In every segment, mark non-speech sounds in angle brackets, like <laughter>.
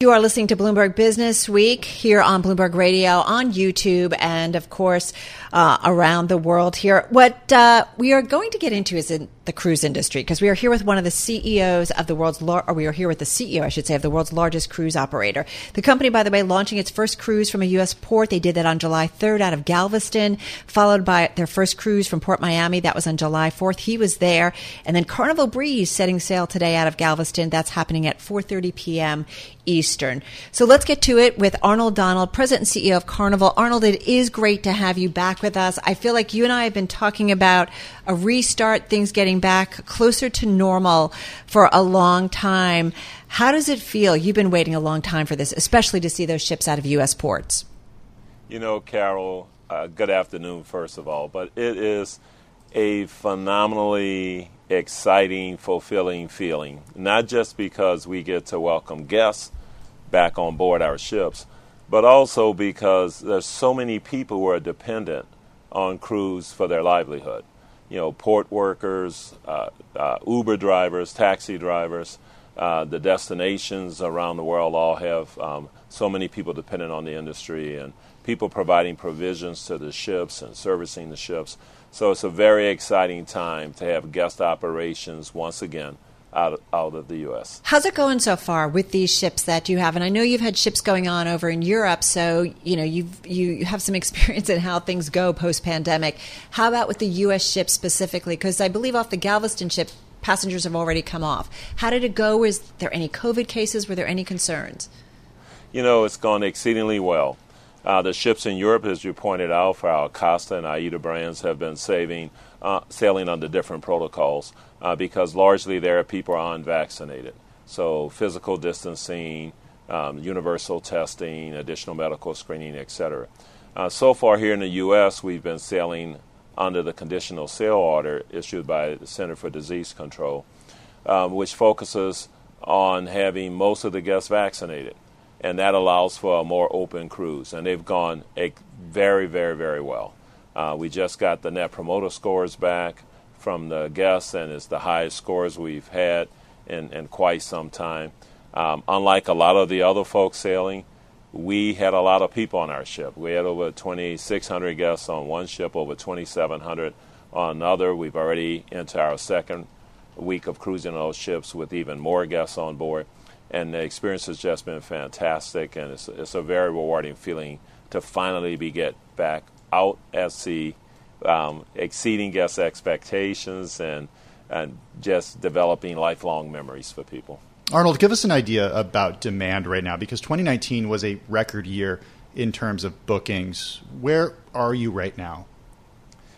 You are listening to Bloomberg Business Week here on Bloomberg Radio, on YouTube, and of course, uh, around the world here. What uh, we are going to get into is the cruise industry because we are here with one of the CEOs of the world's, lar- or we are here with the CEO, I should say, of the world's largest cruise operator. The company, by the way, launching its first cruise from a U.S. port. They did that on July 3rd out of Galveston, followed by their first cruise from Port Miami. That was on July 4th. He was there, and then Carnival Breeze setting sail today out of Galveston. That's happening at 4:30 p.m. Eastern. So let's get to it with Arnold Donald, President and CEO of Carnival. Arnold, it is great to have you back with us. I feel like you and I have been talking about a restart, things getting back closer to normal for a long time. How does it feel? You've been waiting a long time for this, especially to see those ships out of U.S. ports. You know, Carol, uh, good afternoon, first of all, but it is a phenomenally exciting, fulfilling feeling, not just because we get to welcome guests back on board our ships, but also because there's so many people who are dependent on crews for their livelihood. You know, port workers, uh, uh, Uber drivers, taxi drivers, uh, the destinations around the world all have um, so many people dependent on the industry and people providing provisions to the ships and servicing the ships. So it's a very exciting time to have guest operations once again out of, out of the U.S. How's it going so far with these ships that you have? And I know you've had ships going on over in Europe, so you know you've you have some <laughs> experience in how things go post pandemic. How about with the U.S. ships specifically? Because I believe off the Galveston ship, passengers have already come off. How did it go? Is there any COVID cases? Were there any concerns? You know, it's gone exceedingly well. Uh, the ships in Europe, as you pointed out, for our Costa and AIDA brands, have been saving, uh, sailing under different protocols uh, because largely there are people are unvaccinated. So physical distancing, um, universal testing, additional medical screening, etc. Uh, so far here in the U.S., we've been sailing under the conditional sail order issued by the Center for Disease Control, um, which focuses on having most of the guests vaccinated and that allows for a more open cruise. And they've gone very, very, very well. Uh, we just got the net promoter scores back from the guests, and it's the highest scores we've had in, in quite some time. Um, unlike a lot of the other folks sailing, we had a lot of people on our ship. We had over 2,600 guests on one ship, over 2,700 on another. We've already into our second week of cruising those ships with even more guests on board and the experience has just been fantastic, and it's, it's a very rewarding feeling to finally be get back out at sea, um, exceeding guest expectations, and and just developing lifelong memories for people. Arnold, give us an idea about demand right now, because 2019 was a record year in terms of bookings. Where are you right now?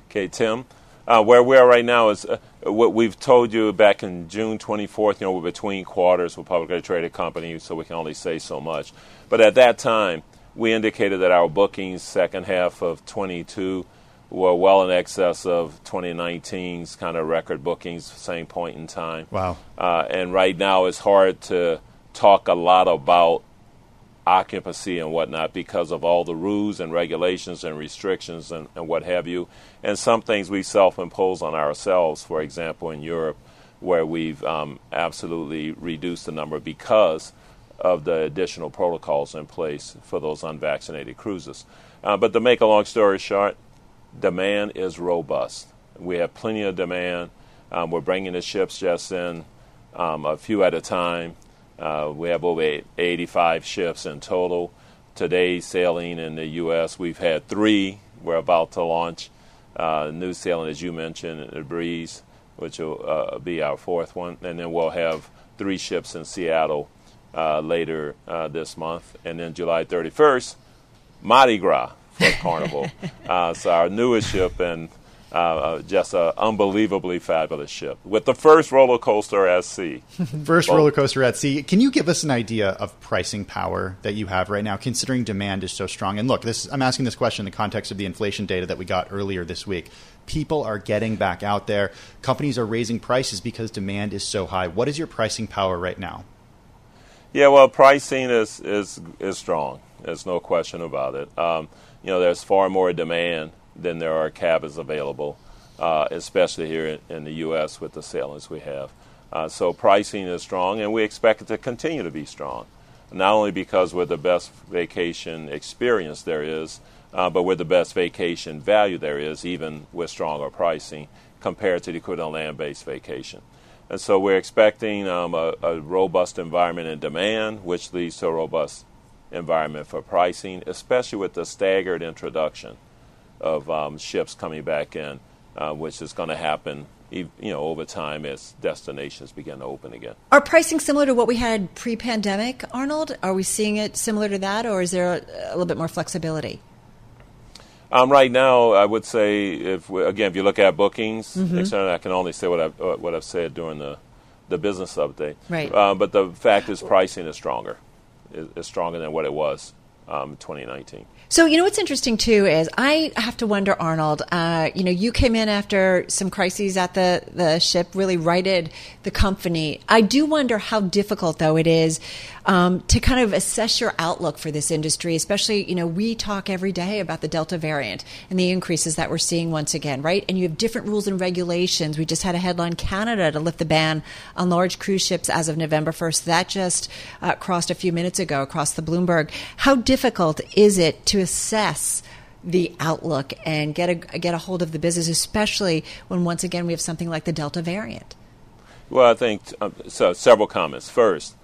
Okay, Tim. Uh, where we are right now is uh, what we've told you back in June 24th. You know, we're between quarters with publicly traded company, so we can only say so much. But at that time, we indicated that our bookings second half of 22 were well in excess of 2019's kind of record bookings, same point in time. Wow. Uh, and right now, it's hard to talk a lot about occupancy and whatnot because of all the rules and regulations and restrictions and, and what have you. And some things we self impose on ourselves, for example, in Europe, where we've um, absolutely reduced the number because of the additional protocols in place for those unvaccinated cruises. Uh, but to make a long story short, demand is robust. We have plenty of demand. Um, we're bringing the ships just in um, a few at a time. Uh, we have over 85 ships in total. Today, sailing in the U.S., we've had three. We're about to launch uh, new sailing, as you mentioned, the Breeze, which will uh, be our fourth one. And then we'll have three ships in Seattle uh, later uh, this month. And then July 31st, Mardi Gras for Carnival. <laughs> Uh, so our newest ship, and uh, uh, just an unbelievably fabulous ship with the first roller coaster at sea. <laughs> first roller coaster at sea. Can you give us an idea of pricing power that you have right now, considering demand is so strong? And look, this I'm asking this question in the context of the inflation data that we got earlier this week. People are getting back out there. Companies are raising prices because demand is so high. What is your pricing power right now? Yeah, well, pricing is is is strong. There's no question about it. Um, you know, there's far more demand than there are cabins available, uh, especially here in, in, the U.S. with the sailings we have. Uh, so pricing is strong, and we expect it to continue to be strong. Not only because we're the best vacation experience there is, uh, but we're the best vacation value there is, even with stronger pricing compared to the equivalent land-based vacation. And so we're expecting um, a, a robust environment in demand, which leads to a robust environment for pricing, especially with the staggered introduction of um, ships coming back in, uh, which is going to happen, you know, over time as destinations begin to open again. Are pricing similar to what we had pre-pandemic, Arnold? Are we seeing it similar to that, or is there a, a little bit more flexibility? Um, right now, I would say, if we, again, if you look at bookings, mm-hmm. I can only say what I've what I've said during the the business update. Right. Uh, but the fact is, pricing is stronger, is, is stronger than what it was um, 2019. So, you know, what's interesting too is I have to wonder, Arnold, uh, you know, you came in after some crises at the, the ship, really righted the company. I do wonder how difficult, though, it is um, to kind of assess your outlook for this industry, especially, you know, we talk every day about the Delta variant and the increases that we're seeing once again, right? And you have different rules and regulations. We just had a headline Canada to lift the ban on large cruise ships as of November 1st. That just uh, crossed a few minutes ago across the Bloomberg. How difficult is it to assess the outlook and get a get a hold of the business, especially when once again we have something like the Delta variant? Well, I think um, so. Several comments. First,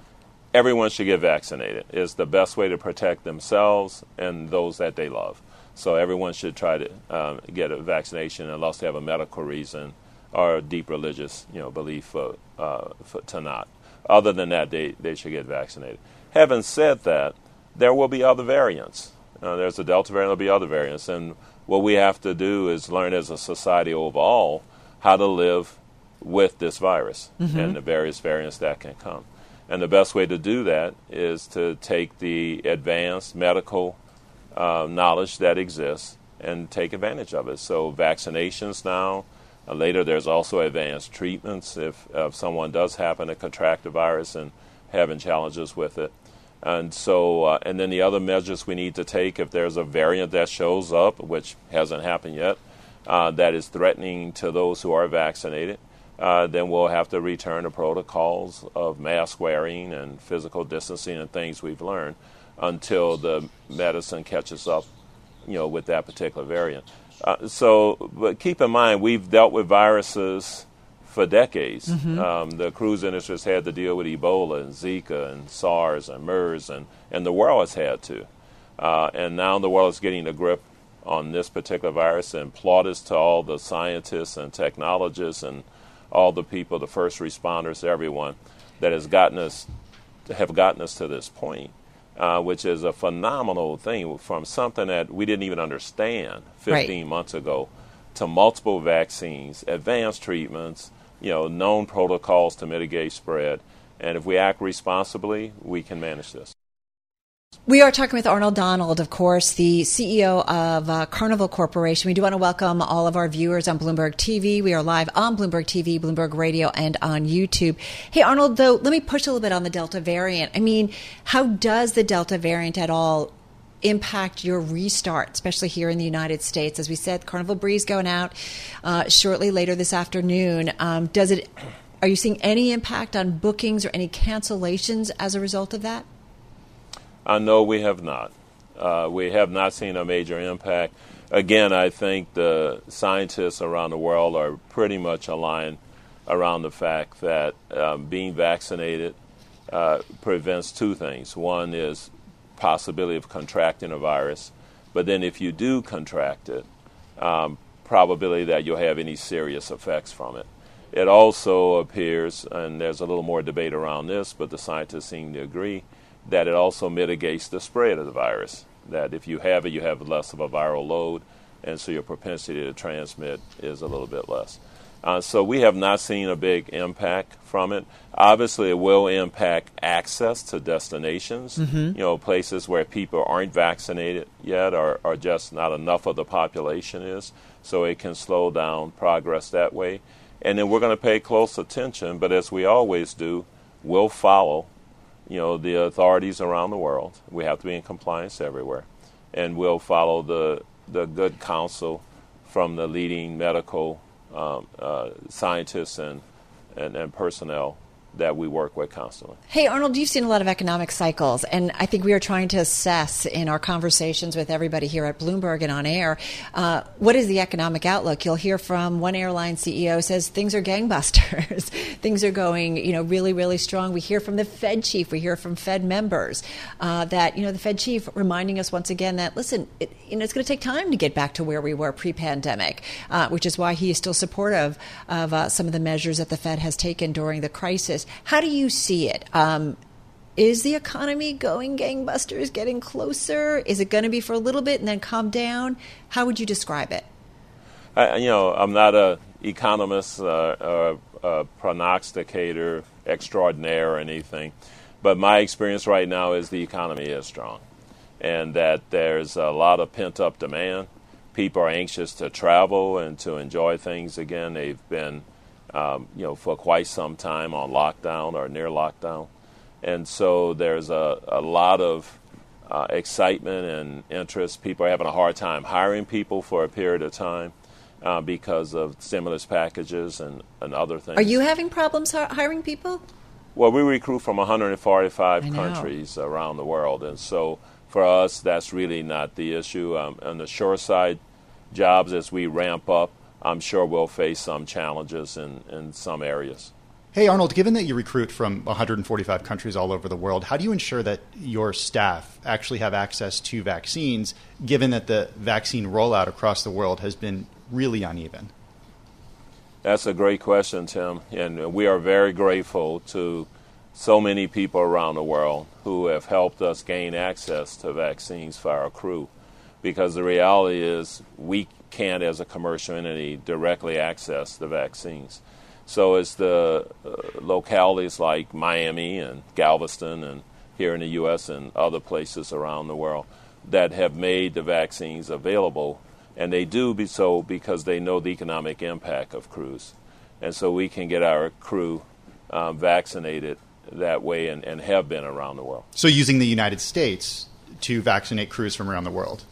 everyone should get vaccinated. It's the best way to protect themselves and those that they love. So everyone should try to um, get a vaccination unless they have a medical reason or a deep religious, you know, belief for, uh, for, to not. Other than that, they, they should get vaccinated. Having said that, there will be other variants. Uh, there's a Delta variant, there'll be other variants. And what we have to do is learn as a society overall how to live with this virus mm-hmm. and the various variants that can come. And the best way to do that is to take the advanced medical uh, knowledge that exists and take advantage of it. So, vaccinations now. Uh, later, there's also advanced treatments if, if someone does happen to contract the virus and having challenges with it. And so, uh, and then the other measures we need to take if there's a variant that shows up, which hasn't happened yet, uh, that is threatening to those who are vaccinated, uh, then we'll have to return to protocols of mask wearing and physical distancing and things we've learned until the medicine catches up, you know, with that particular variant. Uh, so, but keep in mind, we've dealt with viruses for decades. Mm-hmm. Um, the cruise industry has had to deal with Ebola and Zika and SARS and MERS, and, and the world has had to. Uh, and now the world is getting a grip on this particular virus, and plaudits to all the scientists and technologists and all the people, the first responders, everyone that has gotten us have gotten us to this point, uh, which is a phenomenal thing from something that we didn't even understand 15 right. months ago to multiple vaccines, advanced treatments, you know, known protocols to mitigate spread. And if we act responsibly, we can manage this. We are talking with Arnold Donald, of course, the CEO of uh, Carnival Corporation. We do want to welcome all of our viewers on Bloomberg TV. We are live on Bloomberg TV, Bloomberg Radio, and on YouTube. Hey, Arnold, though, let me push a little bit on the Delta variant. I mean, how does the Delta variant at all impact your restart, especially here in the United States? As we said, Carnival Breeze going out uh, shortly later this afternoon. Um, does it? Are you seeing any impact on bookings or any cancellations as a result of that? Uh, no, we have not. Uh, we have not seen a major impact. Again, I think the scientists around the world are pretty much aligned around the fact that um, being vaccinated uh, prevents two things. One is possibility of contracting a virus. But then, if you do contract it, um, probability that you'll have any serious effects from it. It also appears, and there's a little more debate around this, but the scientists seem to agree that it also mitigates the spread of the virus. That if you have it, you have less of a viral load. and so your propensity to transmit is a little bit less. Uh, so we have not seen a big impact from it. Obviously, it will impact access to destinations. Mm-hmm. You know, places where people aren't vaccinated yet, or, or just not enough of the population is. So it can slow down progress that way. And then we're going to pay close attention. But as we always do, we'll follow. You know, the authorities around the world. We have to be in compliance everywhere, and we'll follow the the good counsel from the leading medical um, uh, scientists and, and, and personnel that we work with constantly. Hey, Arnold, you've seen a lot of economic cycles, and I think we are trying to assess in our conversations with everybody here at Bloomberg and on air uh, what is the economic outlook. You'll hear from one airline CEO says things are gangbusters, <laughs> things are going, you know, really, really strong. We hear from the Fed chief, we hear from Fed members uh, that you know the Fed chief reminding us once again that listen, it, you know, it's going to take time to get back to where we were pre-pandemic, uh, which is why he is still supportive of uh, some of the measures that the Fed has taken during the crisis. How do you see it? Um, is the economy going gangbusters, getting closer? Is it going to be for a little bit and then calm down? How would you describe it? I, you know, I'm not a economist uh, a prognosticator extraordinaire or anything, but my experience right now is the economy is strong, and that there's a lot of pent up demand. People are anxious to travel and to enjoy things again. They've been um, you know, for quite some time on lockdown or near lockdown. And so there's a, a lot of uh, excitement and interest. People are having a hard time hiring people for a period of time uh, because of stimulus packages and, and other things. Are you having problems hiring people? Well, we recruit from 145 countries around the world. And so for us, that's really not the issue. Um, on the shoreside jobs, as we ramp up, I'm sure we'll face some challenges in, in some areas. Hey, Arnold, given that you recruit from 145 countries all over the world, how do you ensure that your staff actually have access to vaccines, given that the vaccine rollout across the world has been really uneven? That's a great question, Tim. And we are very grateful to so many people around the world who have helped us gain access to vaccines for our crew. Because the reality is, we can't, as a commercial entity, directly access the vaccines. So it's the uh, localities like Miami and Galveston and here in the U.S. and other places around the world that have made the vaccines available, and they do be so because they know the economic impact of crews, and so we can get our crew um, vaccinated that way and, and have been around the world. So using the United States to vaccinate crews from around the world.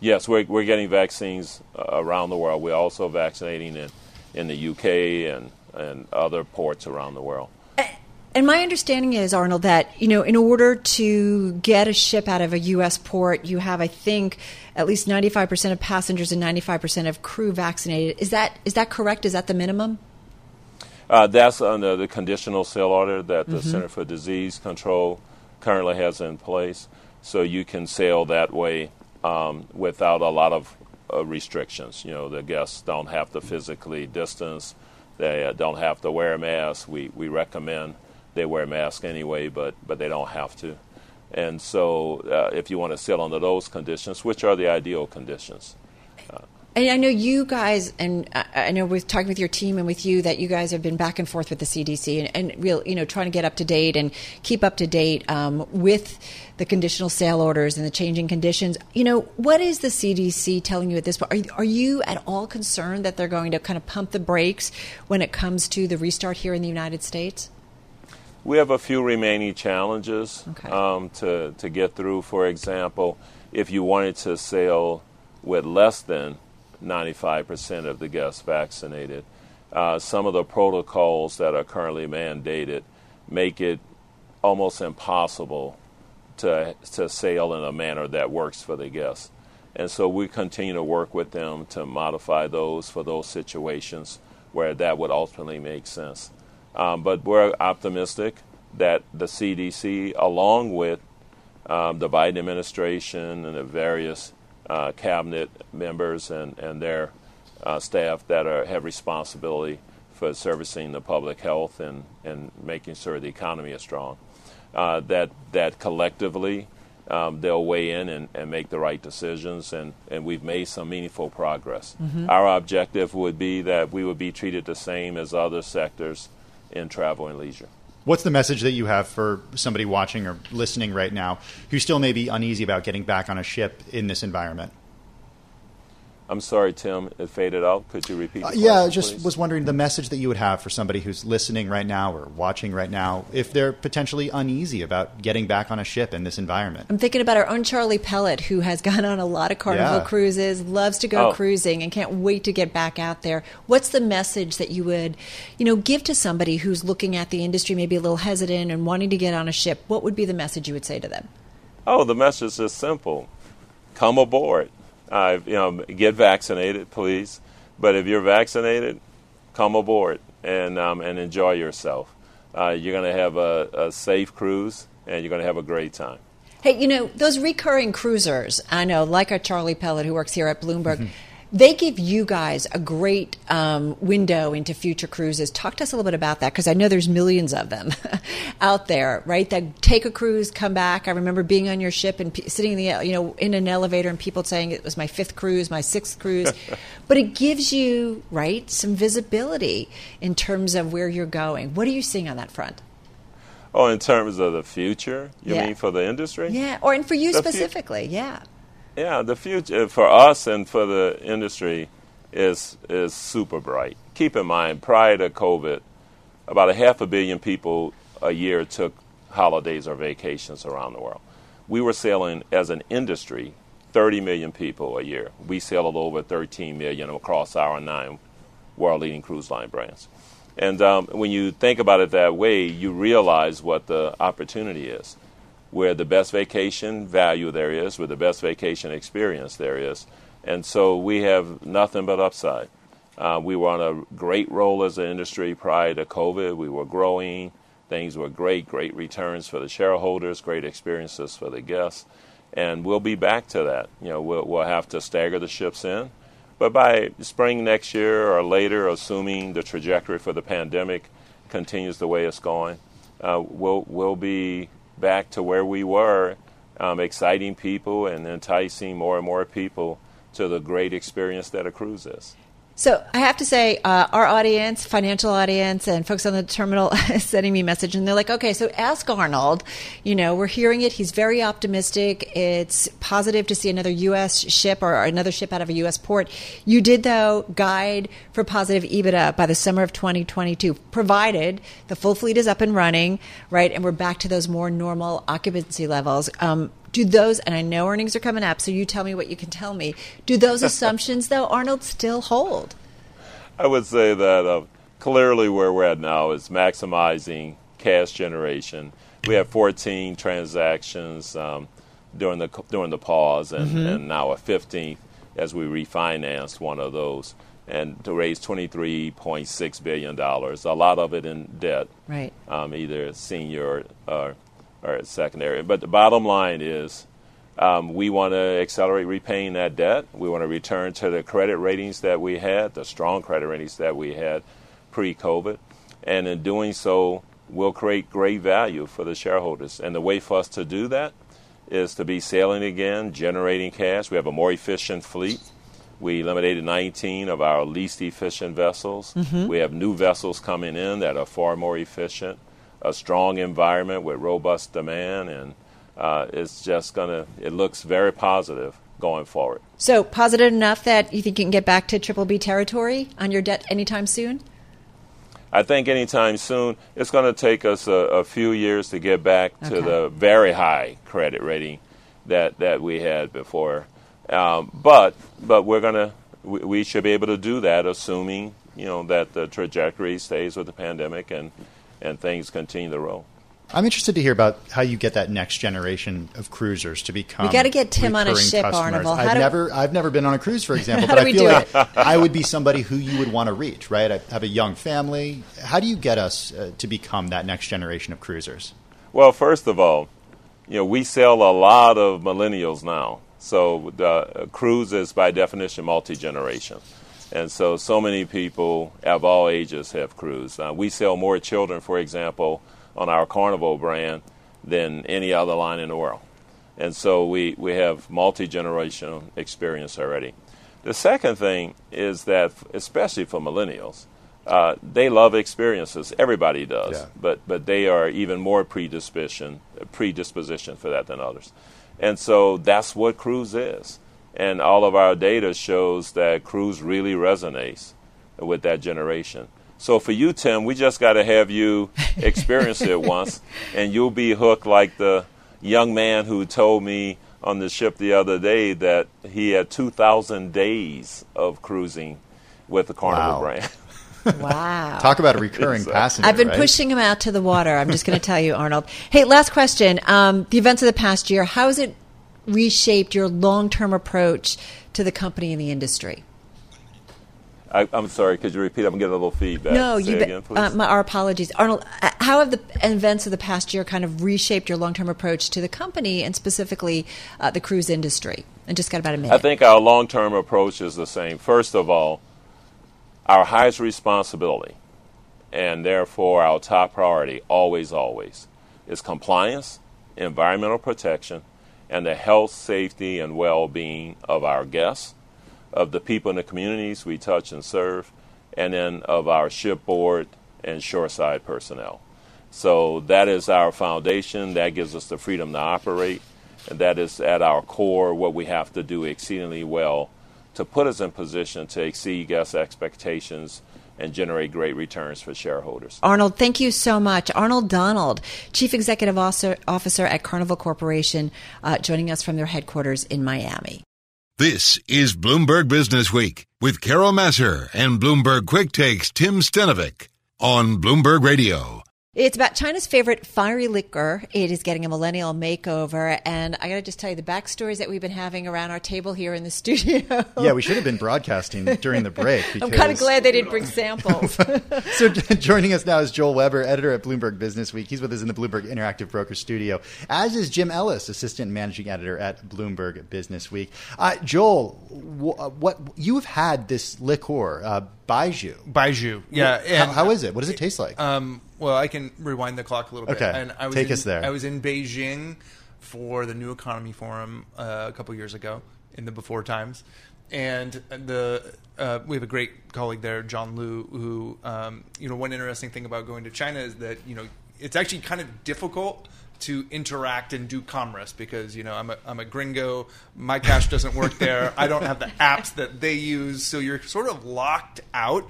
Yes, we're, we're getting vaccines uh, around the world. We're also vaccinating in, in the UK and, and other ports around the world. And my understanding is, Arnold, that you know, in order to get a ship out of a U.S. port, you have, I think, at least ninety-five percent of passengers and ninety-five percent of crew vaccinated. Is that is that correct? Is that the minimum? Uh, that's under the conditional sail order that the mm-hmm. Center for Disease Control currently has in place. So you can sail that way um, without a lot of uh, restrictions. You know, the guests don't have to physically distance. They uh, don't have to wear a mask. We, we recommend they wear a mask anyway, but, but they don't have to. And so, uh, if you want to sit under those conditions, which are the ideal conditions, and I know you guys, and I know with talking with your team and with you, that you guys have been back and forth with the CDC and, and real, you know, trying to get up to date and keep up to date um, with the conditional sail orders and the changing conditions. You know, what is the CDC telling you at this point? Are you, are you at all concerned that they're going to kind of pump the brakes when it comes to the restart here in the United States? We have a few remaining challenges okay. um, to to get through. For example, if you wanted to sail with less than 95% of the guests vaccinated. Uh, some of the protocols that are currently mandated make it almost impossible to, to sail in a manner that works for the guests. And so we continue to work with them to modify those for those situations where that would ultimately make sense. Um, but we're optimistic that the CDC, along with um, the Biden administration and the various uh, cabinet members and, and their uh, staff that are, have responsibility for servicing the public health and, and making sure the economy is strong. Uh, that, that collectively um, they'll weigh in and, and, make the right decisions, and, and we've made some meaningful progress. Mm-hmm. Our objective would be that we would be treated the same as other sectors in travel and leisure. What's the message that you have for somebody watching or listening right now who still may be uneasy about getting back on a ship in this environment? I'm sorry, Tim, it faded out. Could you repeat? Uh, yeah, I just please? was wondering the message that you would have for somebody who's listening right now or watching right now, if they're potentially uneasy about getting back on a ship in this environment. I'm thinking about our own Charlie Pellet, who has gone on a lot of Carnival yeah. cruises, loves to go oh. cruising, and can't wait to get back out there. What's the message that you would, you know, give to somebody who's looking at the industry, maybe a little hesitant and wanting to get on a ship? What would be the message you would say to them? Oh, the message is simple: come aboard uh, you know, get vaccinated, please. But if you're vaccinated, come aboard and um, and enjoy yourself. Uh, you're going to have a, a safe cruise, and you're going to have a great time. Hey, you know those recurring cruisers. I know, like our Charlie Pellet, who works here at Bloomberg. Mm-hmm they give you guys a great um, window into future cruises. Talk to us a little bit about that because I know there's millions of them <laughs> out there, right? That take a cruise, come back. I remember being on your ship and p- sitting in the you know in an elevator and people saying it was my fifth cruise, my sixth cruise, <laughs> but it gives you right some visibility in terms of where you're going. What are you seeing on that front? Oh, in terms of the future, you yeah. mean for the industry? Yeah, or and for you the specifically, fu- yeah. Yeah, the future for us and for the industry is is super bright. Keep in mind, prior to COVID, about a half a billion people a year took holidays or vacations around the world. We were sailing as an industry 30 million people a year. We sailed over 13 million across our nine world leading cruise line brands. And um, when you think about it that way, you realize what the opportunity is where the best vacation value there is, where the best vacation experience there is. And so we have nothing but upside. Uh, we were on a great roll as an industry prior to COVID. We were growing. Things were great, great returns for the shareholders, great experiences for the guests. And we'll be back to that. You know, we'll, we'll have to stagger the ships in. But by spring next year or later, assuming the trajectory for the pandemic continues the way it's going, uh, we'll, we'll be back to where we were, um, exciting people and enticing more and more people to the great experience that a cruise is. So I have to say, uh, our audience, financial audience, and folks on the terminal <laughs> is sending me a message, and they're like, "Okay, so ask Arnold. You know, we're hearing it. He's very optimistic. It's positive to see another U.S. ship or another ship out of a U.S. port. You did though guide for positive EBITDA by the summer of 2022, provided the full fleet is up and running, right, and we're back to those more normal occupancy levels. Um, do those and i know earnings are coming up so you tell me what you can tell me. Do those <laughs> assumptions though arnold still hold? I would say that uh, clearly where we're at now is maximizing cash generation. We have 14 transactions um, during the during the pause and, mm-hmm. and now a 15th as we refinance one of those and to raise $23.6 billion a lot of it in debt. Right. Um, either senior or or secondary. But the bottom line is um, we want to accelerate repaying that debt. We want to return to the credit ratings that we had, the strong credit ratings that we had pre COVID. And in doing so, we'll create great value for the shareholders. And the way for us to do that is to be sailing again, generating cash. We have a more efficient fleet. We eliminated 19 of our least efficient vessels. Mm-hmm. We have new vessels coming in that are far more efficient a strong environment with robust demand, and uh, it's just going to, it looks very positive going forward. So, positive enough that you think you can get back to triple B territory on your debt anytime soon? I think anytime soon. It's going to take us a, a, few years to get back to the very high credit rating that, that we had before. Um, but but we're going to we, we should be able to do that, assuming you know that the trajectory stays with the pandemic and and things continue to roll. I'm interested to hear about how you get that next generation of cruisers to become. We got to get Tim on a ship, customers. Arnold. I've never, I've never been on a cruise, for <laughs> example, but I feel like <laughs> I would be somebody who you would want to reach, right? I have a young family. How do you get us uh, to become that next generation of cruisers? Well, first of all, you know, we sell a lot of millennials now, so the uh, cruise is by definition multi generation. And so, so many people of all ages have cruised. Uh, we sell more children, for example, on our Carnival brand than any other line in the world. And so we, we have multi generational experience already. The second thing is that, especially for millennials, uh, they love experiences. Everybody does, yeah. but but they are even more predisposition predisposition for that than others, and so that's what cruise is. And all of our data shows that cruise really resonates with that generation. So for you, Tim, we just got to have you <laughs> experience it once, and you'll be hooked like the young man who told me on the ship the other day that he had 2,000 days of cruising with the Carnival wow. brand. <laughs> Wow. Talk about a recurring passenger. I've been right? pushing him out to the water. I'm just going to tell you, Arnold. Hey, last question. Um, the events of the past year, how has it reshaped your long term approach to the company and the industry? I, am sorry, could you repeat? I'm getting a little feedback. No, Say you. Be, again, uh, my, our apologies, Arnold. Uh, how have the events of the past year kind of reshaped your long-term approach to the company and specifically uh, the cruise industry? And just got about a minute. I think our long-term approach is the same. First of all, our highest responsibility, and therefore our top priority, always, always, is compliance, environmental protection, and the health, safety, and well-being of our guests of the people in the communities we touch and serve, and then of our shipboard and shoreside personnel. So that is our foundation. That gives us the freedom to operate, and that is at our core what we have to do exceedingly well to put us in position to exceed guest expectations and generate great returns for shareholders. Arnold, thank you so much. Arnold Donald, Chief Executive Officer, at Carnival Corporation, uh, joining us from their headquarters in Miami. This is Bloomberg Business Week with Carol Massar and Bloomberg Quick Takes Tim Stenovec on Bloomberg Radio. It's about China's favorite fiery liquor. It is getting a millennial makeover. And I got to just tell you the backstories that we've been having around our table here in the <laughs> studio. Yeah, we should have been broadcasting during the break. <laughs> I'm kind of glad they didn't bring samples. <laughs> so joining us now is Joel Weber, editor at Bloomberg Business Week. He's with us in the Bloomberg Interactive Broker studio, as is Jim Ellis, assistant managing editor at Bloomberg Business Week. Uh, Joel, uh, what you've had this liqueur, uh, Baijiu. Baijiu, yeah. How, how is it? What does it taste like? Um, well, I can rewind the clock a little bit. Okay, and I was take in, us there. I was in Beijing for the New Economy Forum uh, a couple years ago in the before times, and the uh, we have a great colleague there, John Liu, who um, you know one interesting thing about going to China is that you know it's actually kind of difficult to interact and do commerce because you know I'm a I'm a gringo. My cash doesn't work there. I don't have the apps that they use, so you're sort of locked out.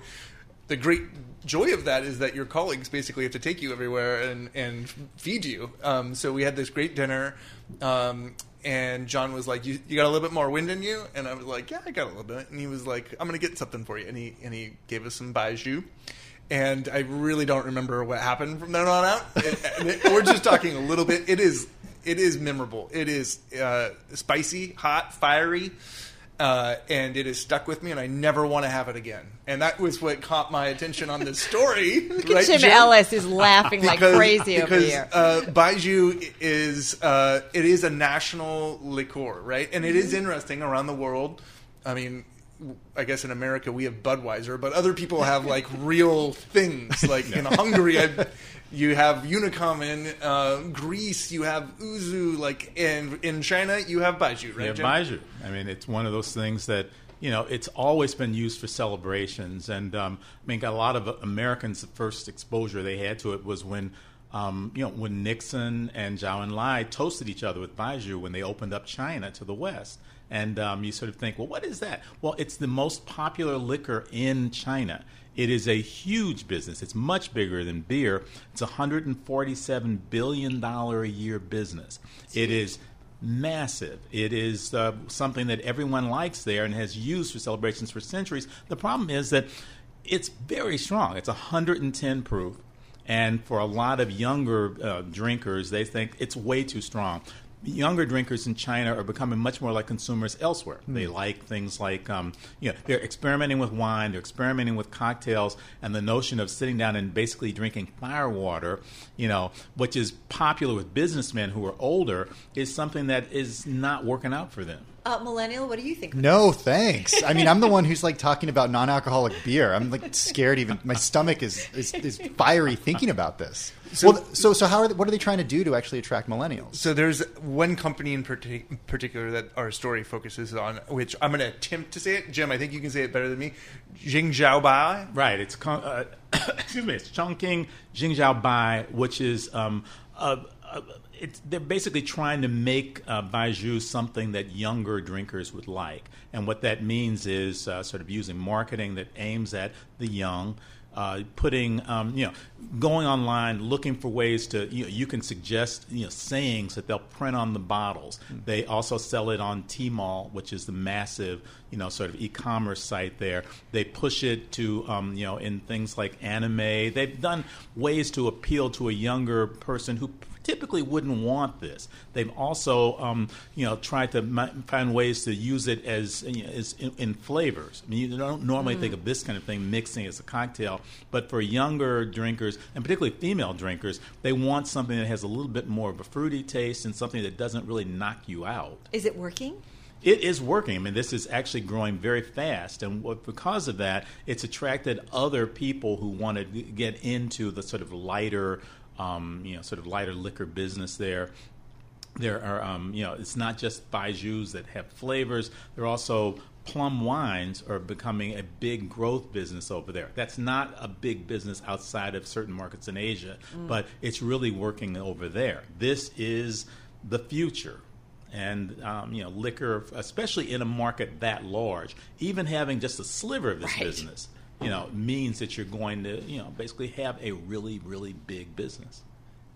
The great joy of that is that your colleagues basically have to take you everywhere and and feed you. Um, so we had this great dinner. Um, and John was like, you, "You got a little bit more wind in you," and I was like, "Yeah, I got a little bit." And he was like, "I'm gonna get something for you," and he and he gave us some baijiu, and I really don't remember what happened from then on out. It, it, we're just talking a little bit. It is it is memorable. It is uh, spicy, hot, fiery. Uh, and it has stuck with me, and I never want to have it again. And that was what caught my attention on this story. <laughs> Look right, Jim, Jim, Ellis is laughing because, like crazy because, over here. Uh, Baijiu is uh, it is a national liqueur, right? And it is interesting around the world. I mean, I guess in America we have Budweiser, but other people have like <laughs> real things. Like in Hungary, I, <laughs> you have Unicum. In uh, Greece, you have Ouzo. Like in in China, you have Baijiu, right? Yeah, Baijiu. I mean, it's one of those things that you know it's always been used for celebrations, and um, I mean, a lot of Americans' first exposure they had to it was when. Um, you know, when Nixon and Zhou Enlai toasted each other with Baijiu when they opened up China to the West. And um, you sort of think, well, what is that? Well, it's the most popular liquor in China. It is a huge business. It's much bigger than beer. It's a $147 billion a year business. It is massive. It is uh, something that everyone likes there and has used for celebrations for centuries. The problem is that it's very strong. It's 110 proof. And for a lot of younger uh, drinkers, they think it's way too strong younger drinkers in China are becoming much more like consumers elsewhere. Mm. They like things like, um, you know, they're experimenting with wine, they're experimenting with cocktails, and the notion of sitting down and basically drinking fire water, you know, which is popular with businessmen who are older, is something that is not working out for them. Uh, millennial, what do you think? No, thanks. I mean, I'm the one who's like talking about non-alcoholic beer. I'm like scared. Even my stomach is is, is fiery thinking about this. So, well, so so how are they, what are they trying to do to actually attract millennials? So there's one company in partic- particular that our story focuses on, which I'm going to attempt to say it. Jim, I think you can say it better than me. Jingzhou Right. It's uh, <coughs> excuse me. It's Chongqing Jiangxiaobai, which is um, a, a they're basically trying to make uh, Baijiu something that younger drinkers would like. And what that means is uh, sort of using marketing that aims at the young. Uh, putting, um, you know, going online, looking for ways to, you know, you can suggest, you know, sayings that they'll print on the bottles. Mm-hmm. They also sell it on Tmall, which is the massive, you know, sort of e-commerce site there. They push it to, um, you know, in things like anime. They've done ways to appeal to a younger person who typically wouldn't want this. They've also, um, you know, tried to find ways to use it as, you know, as in, in, flavors. I mean, you don't normally mm. think of this kind of thing mixing as a cocktail, but for younger drinkers, and particularly female drinkers, they want something that has a little bit more of a fruity taste and something that doesn't really knock you out. Is it working? It is working. I mean, this is actually growing very fast, and because of that, it's attracted other people who want to get into the sort of lighter um, you know, sort of lighter liquor business there. There are, um, you know, it's not just baijius that have flavors. There are also plum wines are becoming a big growth business over there. That's not a big business outside of certain markets in Asia, mm. but it's really working over there. This is the future. And um, you know, liquor, especially in a market that large, even having just a sliver of this right. business you know, means that you're going to, you know, basically have a really, really big business.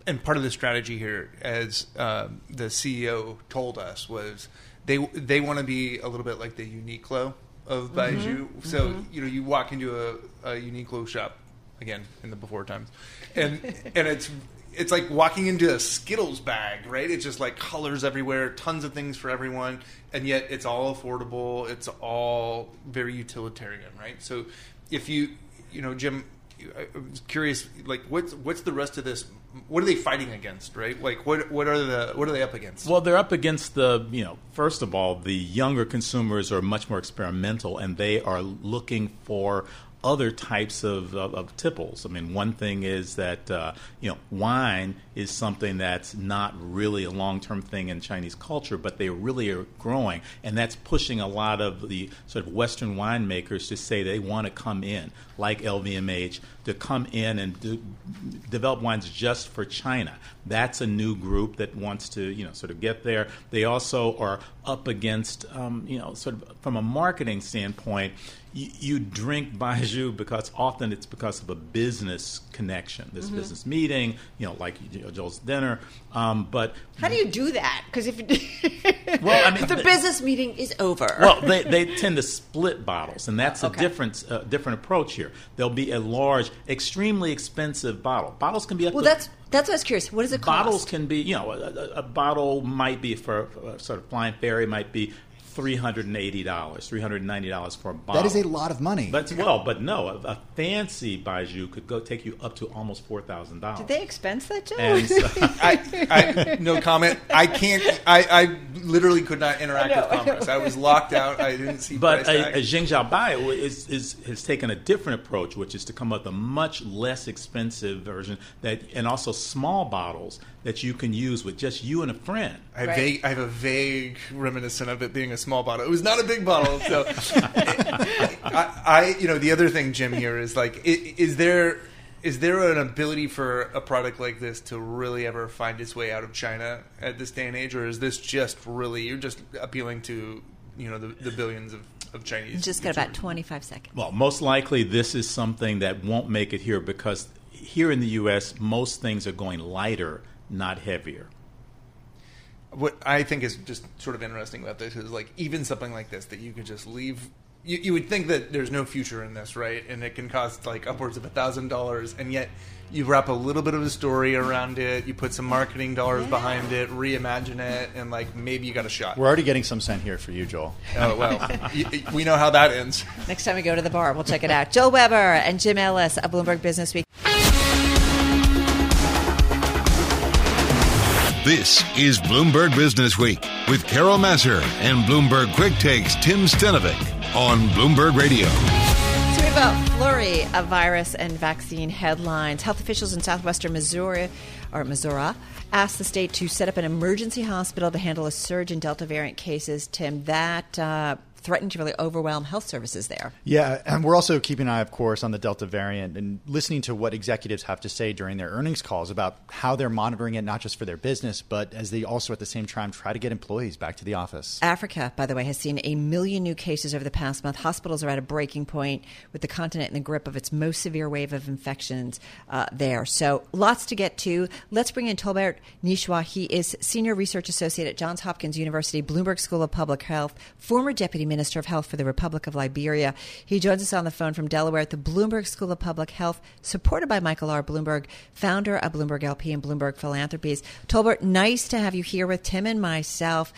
And part of the strategy here, as um, the CEO told us, was they they want to be a little bit like the Uniqlo of. Baijiu. Mm-hmm. So mm-hmm. you know, you walk into a, a Uniqlo shop again in the before times, and and it's it's like walking into a Skittles bag, right? It's just like colors everywhere, tons of things for everyone, and yet it's all affordable. It's all very utilitarian, right? So if you, you know, Jim, I was curious, like what's what's the rest of this? What are they fighting against, right? Like what what are the what are they up against? Well, they're up against the you know first of all the younger consumers are much more experimental and they are looking for other types of, of, of, tipples. I mean, one thing is that uh, you know wine is something that's not really a long-term thing in Chinese culture, but they really are growing, and that's pushing a lot of the sort of Western winemakers to say they want to come in, like LVMH, to come in and do, develop wines just for China. That's a new group that wants to you know sort of get there. They also are up against um, you know sort of from a marketing standpoint you, you drink baijiu because often it's because of a business connection, this mm-hmm. business meeting, you know, like you know, Joel's dinner. Um, but how do you do that? Because if, <laughs> well, I mean, <laughs> the, business meeting is over, well, they, they tend to split bottles, and that's okay. a different uh, different approach here. There'll be a large, extremely expensive bottle. Bottles can be up well. To, that's that's what I was curious. What does it cost? Bottles can be, you know, a, a, a bottle might be for, for sort of flying fairy might be three hundred and eighty dollars, three hundred and ninety dollars for a bottle. That is a lot of money. But well, but no, a, a fancy baijiu could go take you up to almost four thousand dollars. Did they expense that, Joe? So, <laughs> I, I, no comment. I can't. I, I literally could not interact with commerce. I, I, was locked out. I didn't see. But a, a Jiangxiaobai is, is has taken a different approach, which is to come up with a much less expensive version that, and also small bottles that you can use with just you and a friend. I, right. vague, I have a vague reminiscent of it being a small bottle. It was not a big bottle, so <laughs> I, I, you know, the other thing, Jim, here is like, is there is there an ability for a product like this to really ever find its way out of China at this day and age, or is this just really you're just appealing to you know the, the billions of, of Chinese? Just got about twenty five seconds. Well, most likely this is something that won't make it here because here in the U.S. most things are going lighter not heavier. What I think is just sort of interesting about this is like even something like this that you could just leave. You, you would think that there's no future in this, right? And it can cost like upwards of a thousand dollars, and yet you wrap a little bit of a story around it. You put some marketing dollars yeah. behind it, reimagine it, and like maybe you got a shot. We're already getting some sent here for you, Joel. Oh well, we know how that ends. Next time we go to the bar, we'll check it out. Joel Weber and Jim Ellis of Bloomberg Business Week. This is Bloomberg Business Week with Carol Massar and Bloomberg Quick Takes Tim Stenovec on Bloomberg Radio. So we have a flurry of virus and vaccine headlines. Health officials in southwestern Missouri, or Missouri, asked the state to set up an emergency hospital to handle a surge in Delta variant cases. Tim, that uh, threatened to really overwhelm health services there. Yeah, and we're also keeping an eye, of course, on the Delta variant and listening to what executives have to say during their earnings calls about how they're monitoring it, not just for their business, but as they also at the same time try to get employees back to the office. Africa, by the way, has seen a million new cases over the past month. Hospitals are at a breaking point with the continent in the grip of its most severe wave of infections uh, there. So lots to get to. Let's bring in Tolbert Nishwa. He is Senior Research Associate at Johns Hopkins University, Bloomberg School of Public Health, former Deputy Minister of Health for the Republic of Liberia. He joins us on the phone from Delaware at the Bloomberg School of Public Health, supported by Michael R. Bloomberg, founder of Bloomberg LP and Bloomberg Philanthropies. Tolbert, nice to have you here with Tim and myself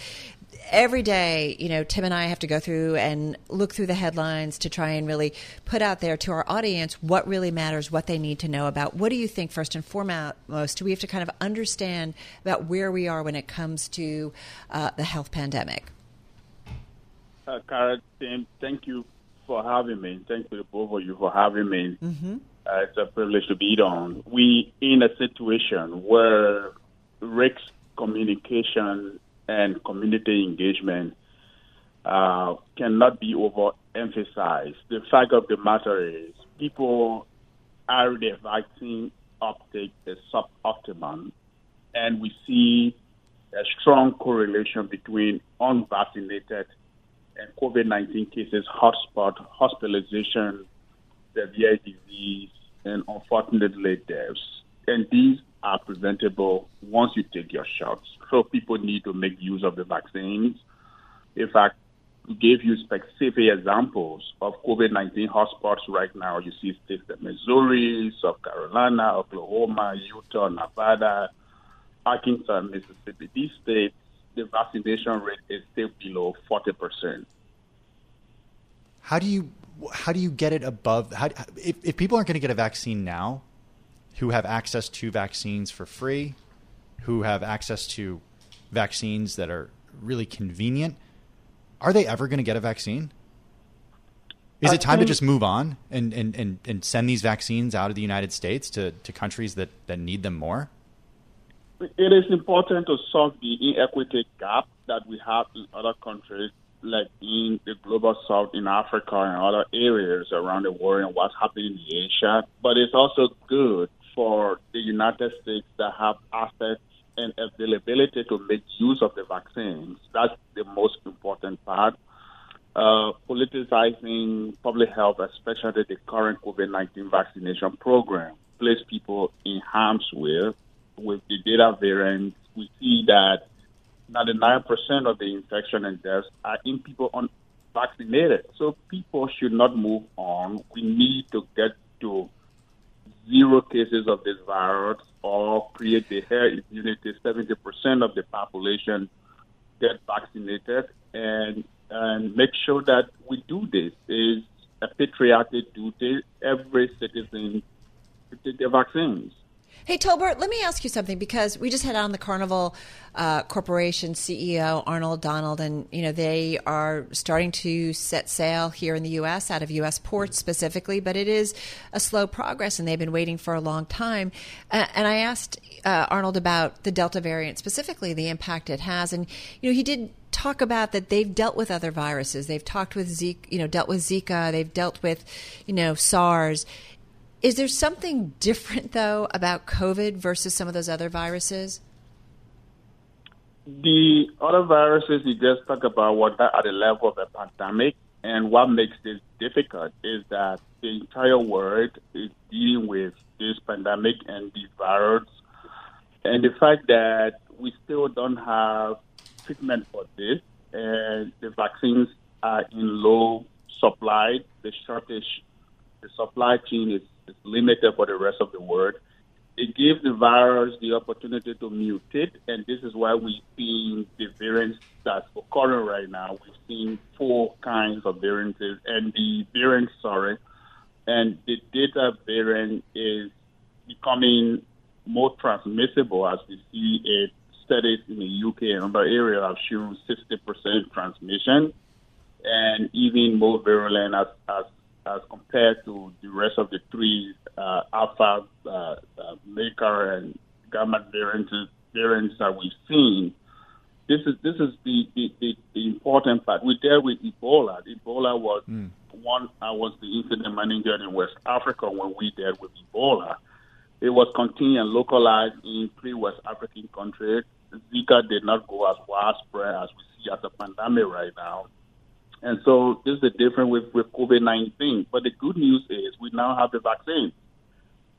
every day, you know, Tim and I have to go through and look through the headlines to try and really put out there to our audience what really matters, what they need to know about. What do you think, first and foremost, do we have to kind of understand about where we are when it comes to uh, the health pandemic? Uh, Kara, thank you for having me. Thank you both of you for having me. Mm-hmm. Uh, it's a privilege to be on. We in a situation where risk communication and community engagement uh, cannot be overemphasized. The fact of the matter is, people are the vaccine uptake is suboptimal, and we see a strong correlation between unvaccinated and COVID 19 cases, hotspot, hospitalization, severe disease, and unfortunately deaths. And these are preventable once you take your shots. So people need to make use of the vaccines. In fact, gave you specific examples of COVID 19 hotspots right now. You see states like Missouri, South Carolina, Oklahoma, Utah, Nevada, Arkansas, Mississippi. These states the vaccination rate is still below 40%. How do you how do you get it above how, if, if people aren't going to get a vaccine now who have access to vaccines for free who have access to vaccines that are really convenient are they ever going to get a vaccine is it time to just move on and, and, and, and send these vaccines out of the United States to, to countries that, that need them more? It is important to solve the inequity gap that we have in other countries, like in the global south, in Africa, and other areas around the world, and what's happening in Asia. But it's also good for the United States to have assets and availability to make use of the vaccines. That's the most important part. Uh, politicizing public health, especially the current COVID 19 vaccination program, place people in harm's way with the Delta variant, we see that 99% of the infection and deaths are in people unvaccinated. So people should not move on. We need to get to zero cases of this virus or create the herd immunity. 70% of the population get vaccinated and and make sure that we do this is a patriotic duty. Every citizen to take their vaccines. Hey, Tolbert, let me ask you something because we just had on the Carnival uh, Corporation CEO Arnold Donald, and you know they are starting to set sail here in the U.S. out of U.S. ports specifically, but it is a slow progress, and they've been waiting for a long time. Uh, and I asked uh, Arnold about the Delta variant specifically, the impact it has, and you know he did talk about that they've dealt with other viruses. They've talked with Zika, you know, dealt with Zika. They've dealt with, you know, SARS. Is there something different, though, about COVID versus some of those other viruses? The other viruses you just talk about what at the level of a pandemic, and what makes this difficult is that the entire world is dealing with this pandemic and these virus, and the fact that we still don't have treatment for this, and the vaccines are in low supply, the shortage, the supply chain is is limited for the rest of the world. It gives the virus the opportunity to mutate, and this is why we've seen the variants that's occurring right now. We've seen four kinds of variants, and the variant, sorry, and the Delta variant is becoming more transmissible as we see it studies in the UK and other areas have shown 60% transmission and even more virulent as, as, as compared to the rest of the three uh, alpha, uh, uh, and gamma variants, variants that we've seen. This is this is the, the, the, the important part. We dealt with Ebola. Ebola was mm. one. I was the incident manager in West Africa when we dealt with Ebola. It was contained and localized in three West African countries. Zika did not go as widespread as we see as a pandemic right now. And so this is the difference with, with COVID 19. But the good news is we now have the vaccine.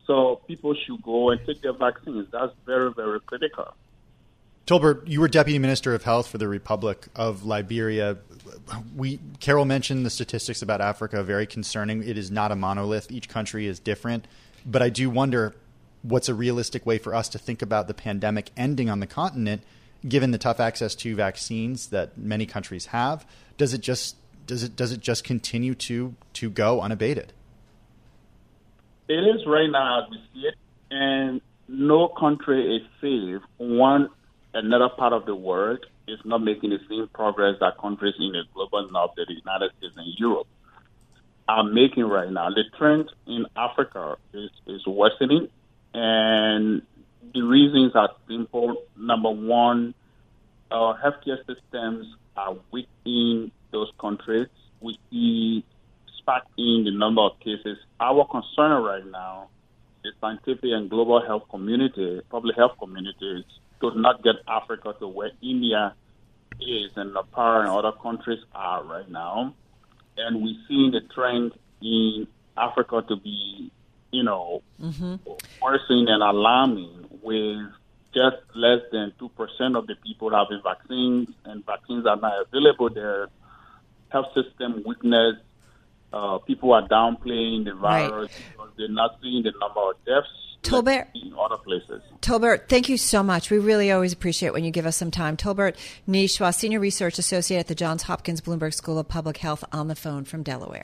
So people should go and take their vaccines. That's very, very critical. Tolbert, you were Deputy Minister of Health for the Republic of Liberia. We Carol mentioned the statistics about Africa, very concerning. It is not a monolith. Each country is different. But I do wonder what's a realistic way for us to think about the pandemic ending on the continent, given the tough access to vaccines that many countries have. Does it just does it does it just continue to to go unabated? It is right now as we see it, and no country is safe. One another part of the world is not making the same progress that countries in the global north, the United States and Europe, are making right now. The trend in Africa is, is worsening, and the reasons are simple. Number one, our healthcare systems are weak in those countries. We see spike in the number of cases. Our concern right now, the scientific and global health community, public health communities, to not get Africa to where India is and Nepal and other countries are right now. And we see the trend in Africa to be, you know, mm-hmm. worsening and alarming with just less than 2% of the people having vaccines, and vaccines are not available there. Health system weakness, uh, people are downplaying the virus right. because they're not seeing the number of deaths Tolbert, in other places. Tolbert, thank you so much. We really always appreciate when you give us some time. Tolbert Nyenswah, Senior Research Associate at the Johns Hopkins Bloomberg School of Public Health, on the phone from Delaware.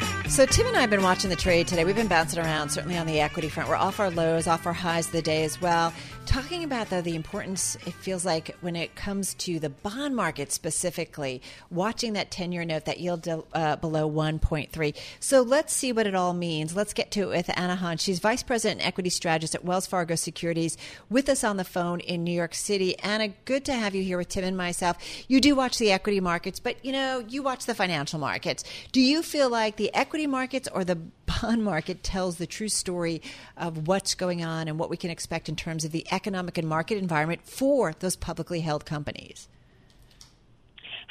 So Tim and I have been watching the trade today. We've been bouncing around, certainly on the equity front. We're off our lows, off our highs of the day as well. Talking about though the importance, it feels like when it comes to the bond market specifically, watching that ten-year note, that yield uh, below 1.3. So let's see what it all means. Let's get to it with Anna Hahn. She's vice president and equity strategist at Wells Fargo Securities, with us on the phone in New York City. Anna, good to have you here with Tim and myself. You do watch the equity markets, but you know you watch the financial markets. Do you feel like the equity markets or the <laughs> bond market tells the true story of what's going on and what we can expect in terms of the economic and market environment for those publicly held companies.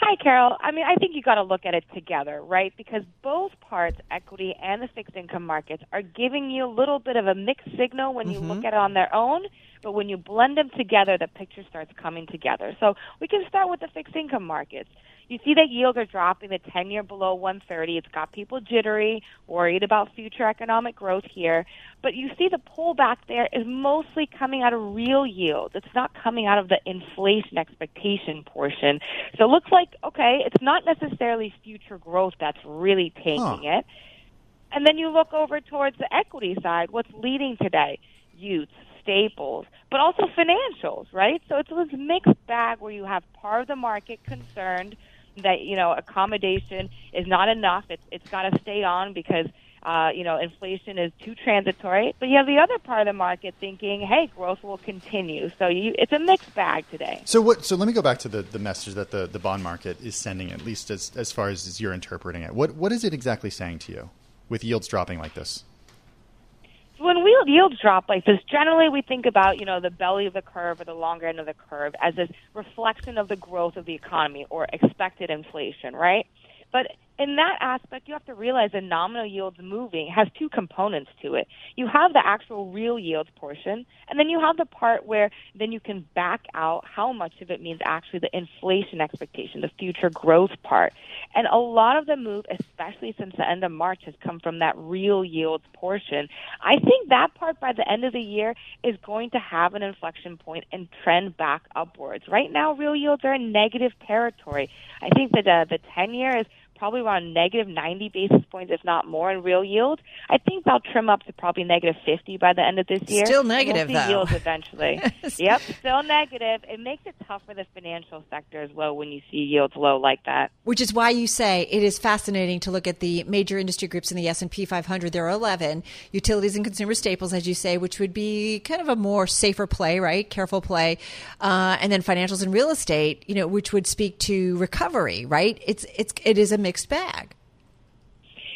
Hi, Carol. I mean, I think you got to look at it together, right? Because both parts, equity and the fixed income markets, are giving you a little bit of a mixed signal when you mm-hmm. look at it on their own. But when you blend them together, the picture starts coming together. So we can start with the fixed income markets. You see that yields are dropping, the 10 year below 130. It's got people jittery, worried about future economic growth here. But you see the pullback there is mostly coming out of real yields. It's not coming out of the inflation expectation portion. So it looks like, okay, it's not necessarily future growth that's really taking huh. it. And then you look over towards the equity side. What's leading today? Utes, staples, but also financials, right? So it's this mixed bag where you have part of the market concerned that you know accommodation is not enough. It's it's got to stay on because uh, you know inflation is too transitory. But you have the other part of the market thinking, hey, growth will continue. So you, it's a mixed bag today. So what? So let me go back to the, the message that the, the bond market is sending, at least as as far as, you're interpreting it. What what is it exactly saying to you with yields dropping like this? When we yields drop like this, generally we think about, you know, the belly of the curve or the longer end of the curve as a reflection of the growth of the economy or expected inflation, right? But in that aspect, you have to realize that nominal yields moving has two components to it. You have the actual real yields portion, and then you have the part where then you can back out how much of it means actually the inflation expectation, the future growth part. And a lot of the move, especially since the end of March, has come from that real yields portion. I think that part by the end of the year is going to have an inflection point and trend back upwards. Right now, real yields are in negative territory. I think that uh, the 10 year is probably around negative 90 basis points, if not more, in real yield. I think they'll trim up to probably negative 50 by the end of this year. Still negative, we'll though. yields eventually. <laughs> yep, still negative. It makes it tough for the financial sector as well when you see yields low like that. Which is why you say it is fascinating to look at the major industry groups in the S&P 500. There are 11 utilities and consumer staples, as you say, which would be kind of a more safer play, right? Careful play, uh, and then financials and real estate, you know, which would speak to recovery, right? It's it's it is a mixed bag.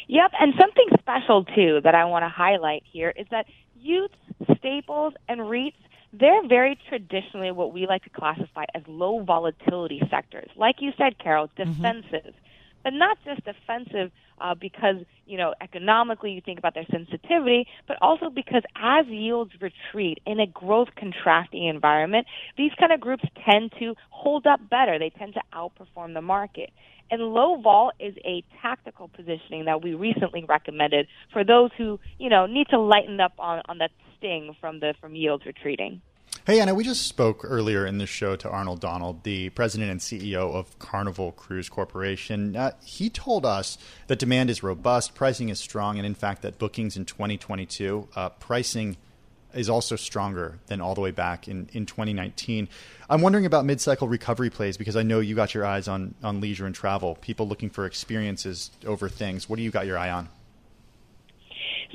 Yep, and something special too that I want to highlight here is that youth staples and REITs they're very traditionally what we like to classify as low volatility sectors. Like you said, Carol, mm-hmm. defensive. But not just defensive uh, because, you know, economically you think about their sensitivity, but also because as yields retreat in a growth contracting environment, these kind of groups tend to hold up better. They tend to outperform the market. And low vol is a tactical positioning that we recently recommended for those who, you know, need to lighten up on, on that sting from the from yields retreating. Hey, Anna, we just spoke earlier in the show to Arnold Donald, the president and CEO of Carnival Cruise Corporation. Uh, he told us that demand is robust, pricing is strong, and in fact, that bookings in 2022, uh, pricing is also stronger than all the way back in, in 2019. I'm wondering about mid cycle recovery plays because I know you got your eyes on, on leisure and travel, people looking for experiences over things. What do you got your eye on?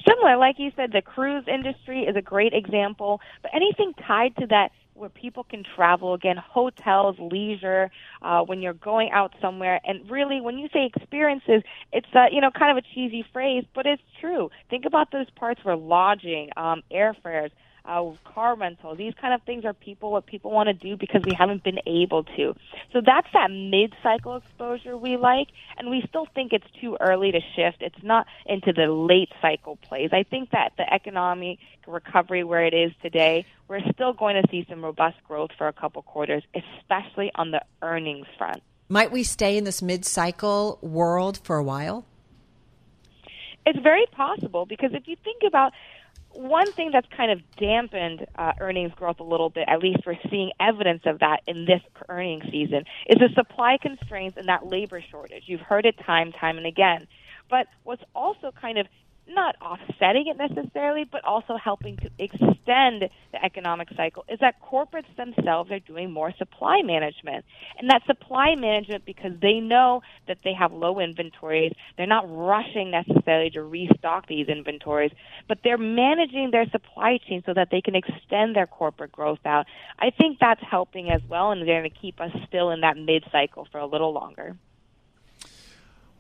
Similar, like you said, the cruise industry is a great example, but anything tied to that where people can travel again, hotels, leisure, uh, when you're going out somewhere. And really, when you say experiences, it's uh, you know kind of a cheesy phrase, but it's true. Think about those parts where lodging, um, airfares, uh, car rental. These kind of things are people what people want to do because we haven't been able to. So that's that mid-cycle exposure we like, and we still think it's too early to shift. It's not into the late cycle plays. I think that the economic recovery where it is today, we're still going to see some robust growth for a couple quarters, especially on the earnings front. Might we stay in this mid-cycle world for a while? It's very possible because if you think about one thing that's kind of dampened uh, earnings growth a little bit, at least we're seeing evidence of that in this earnings season, is the supply constraints and that labor shortage. You've heard it time, time and again. But what's also kind of not offsetting it necessarily, but also helping to extend the economic cycle is that corporates themselves are doing more supply management. And that supply management because they know that they have low inventories, they're not rushing necessarily to restock these inventories, but they're managing their supply chain so that they can extend their corporate growth out. I think that's helping as well and they're going to keep us still in that mid cycle for a little longer.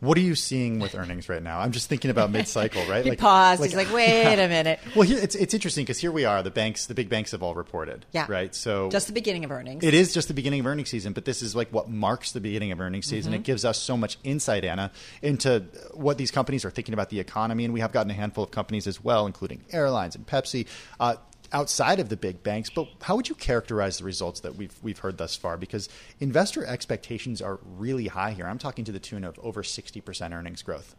What are you seeing with earnings right now? I'm just thinking about mid-cycle, right? <laughs> he like, paused. Like, He's like, "Wait yeah. a minute." Well, here, it's it's interesting because here we are. The banks, the big banks, have all reported. Yeah. Right. So just the beginning of earnings. It is just the beginning of earnings season, but this is like what marks the beginning of earnings season. Mm-hmm. It gives us so much insight, Anna, into what these companies are thinking about the economy, and we have gotten a handful of companies as well, including airlines and Pepsi. Uh, outside of the big banks. But how would you characterize the results that we've we've heard thus far? Because investor expectations are really high here. I'm talking to the tune of over 60% earnings growth.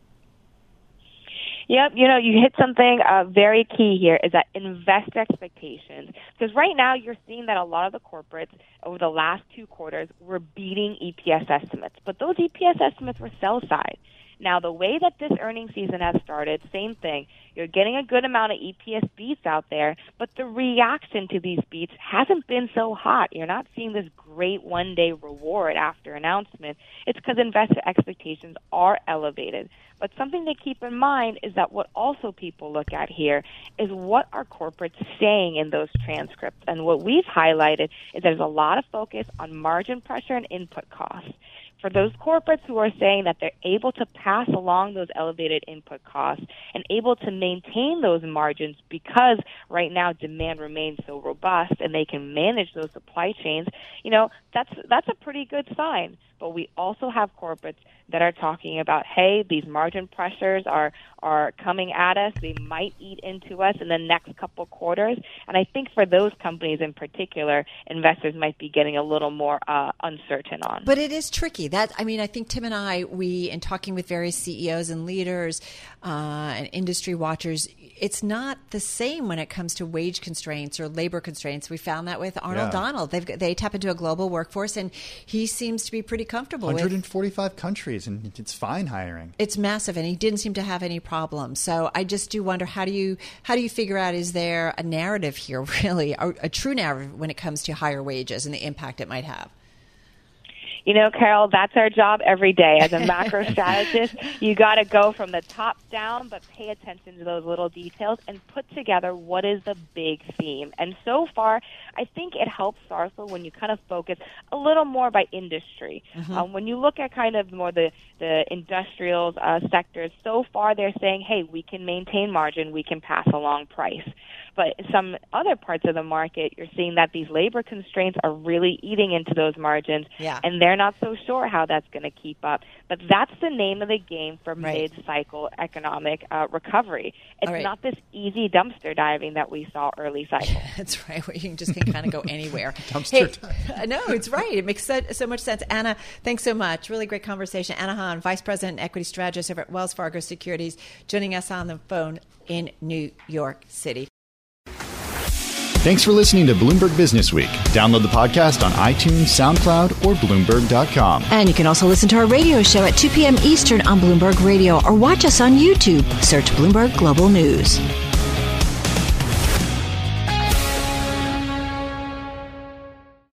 Yep, you know, you hit something uh, very key here is that invest expectations. Because right now you're seeing that a lot of the corporates over the last two quarters were beating EPS estimates, but those EPS estimates were sell side. Now, the way that this earnings season has started, same thing. You're getting a good amount of EPS beats out there, but the reaction to these beats hasn't been so hot. You're not seeing this great one day reward after announcement. It's because investor expectations are elevated. But something to keep in mind is that what also people look at here is what are corporates saying in those transcripts. And what we've highlighted is there's a lot of focus on margin pressure and input costs for those corporates who are saying that they're able to pass along those elevated input costs and able to maintain those margins because right now demand remains so robust and they can manage those supply chains, you know, that's that's a pretty good sign. but we also have corporates that are talking about, hey, these margin pressures are are coming at us. They might eat into us in the next couple quarters. And I think for those companies in particular, investors might be getting a little more uh, uncertain on. But it is tricky. That I mean, I think Tim and I, we in talking with various CEOs and leaders uh, and industry watchers, it's not the same when it comes to wage constraints or labor constraints. We found that with Arnold yeah. Donald. They've, they tap into a global workforce, and he seems to be pretty comfortable. 145 with, countries, and it's fine hiring. It's massive, and he didn't seem to have any problems. So I just do wonder how do you how do you figure out is there a narrative here, <laughs> really, a, a true narrative when it comes to higher wages and the impact it might have? You know, Carol, that's our job every day. As a <laughs> macro strategist, you got to go from the top down, but pay attention to those little details and put together what is the big theme. And so far, I think it helps Sarsil when you kind of focus a little more by industry. Mm-hmm. Um, when you look at kind of more the the industrial uh, sectors, so far they're saying, hey, we can maintain margin, we can pass along price. But some other parts of the market, you're seeing that these labor constraints are really eating into those margins, yeah. and they're not so sure how that's going to keep up. But that's the name of the game for right. mid-cycle economic uh, recovery. It's right. not this easy dumpster diving that we saw early cycle. <laughs> that's right, where you can just can kind of go anywhere. <laughs> dumpster hey, <laughs> No, it's right. It makes so, so, much sense. Anna, thanks so much. Really great conversation. Anna Hahn, Vice President and Equity Strategist over at Wells Fargo Securities, joining us on the phone in New York City. Thanks for listening to Bloomberg Business Week. Download the podcast on iTunes, SoundCloud, or Bloomberg.com. And you can also listen to our radio show at 2 p.m. Eastern on Bloomberg Radio or watch us on YouTube. Search Bloomberg Global News.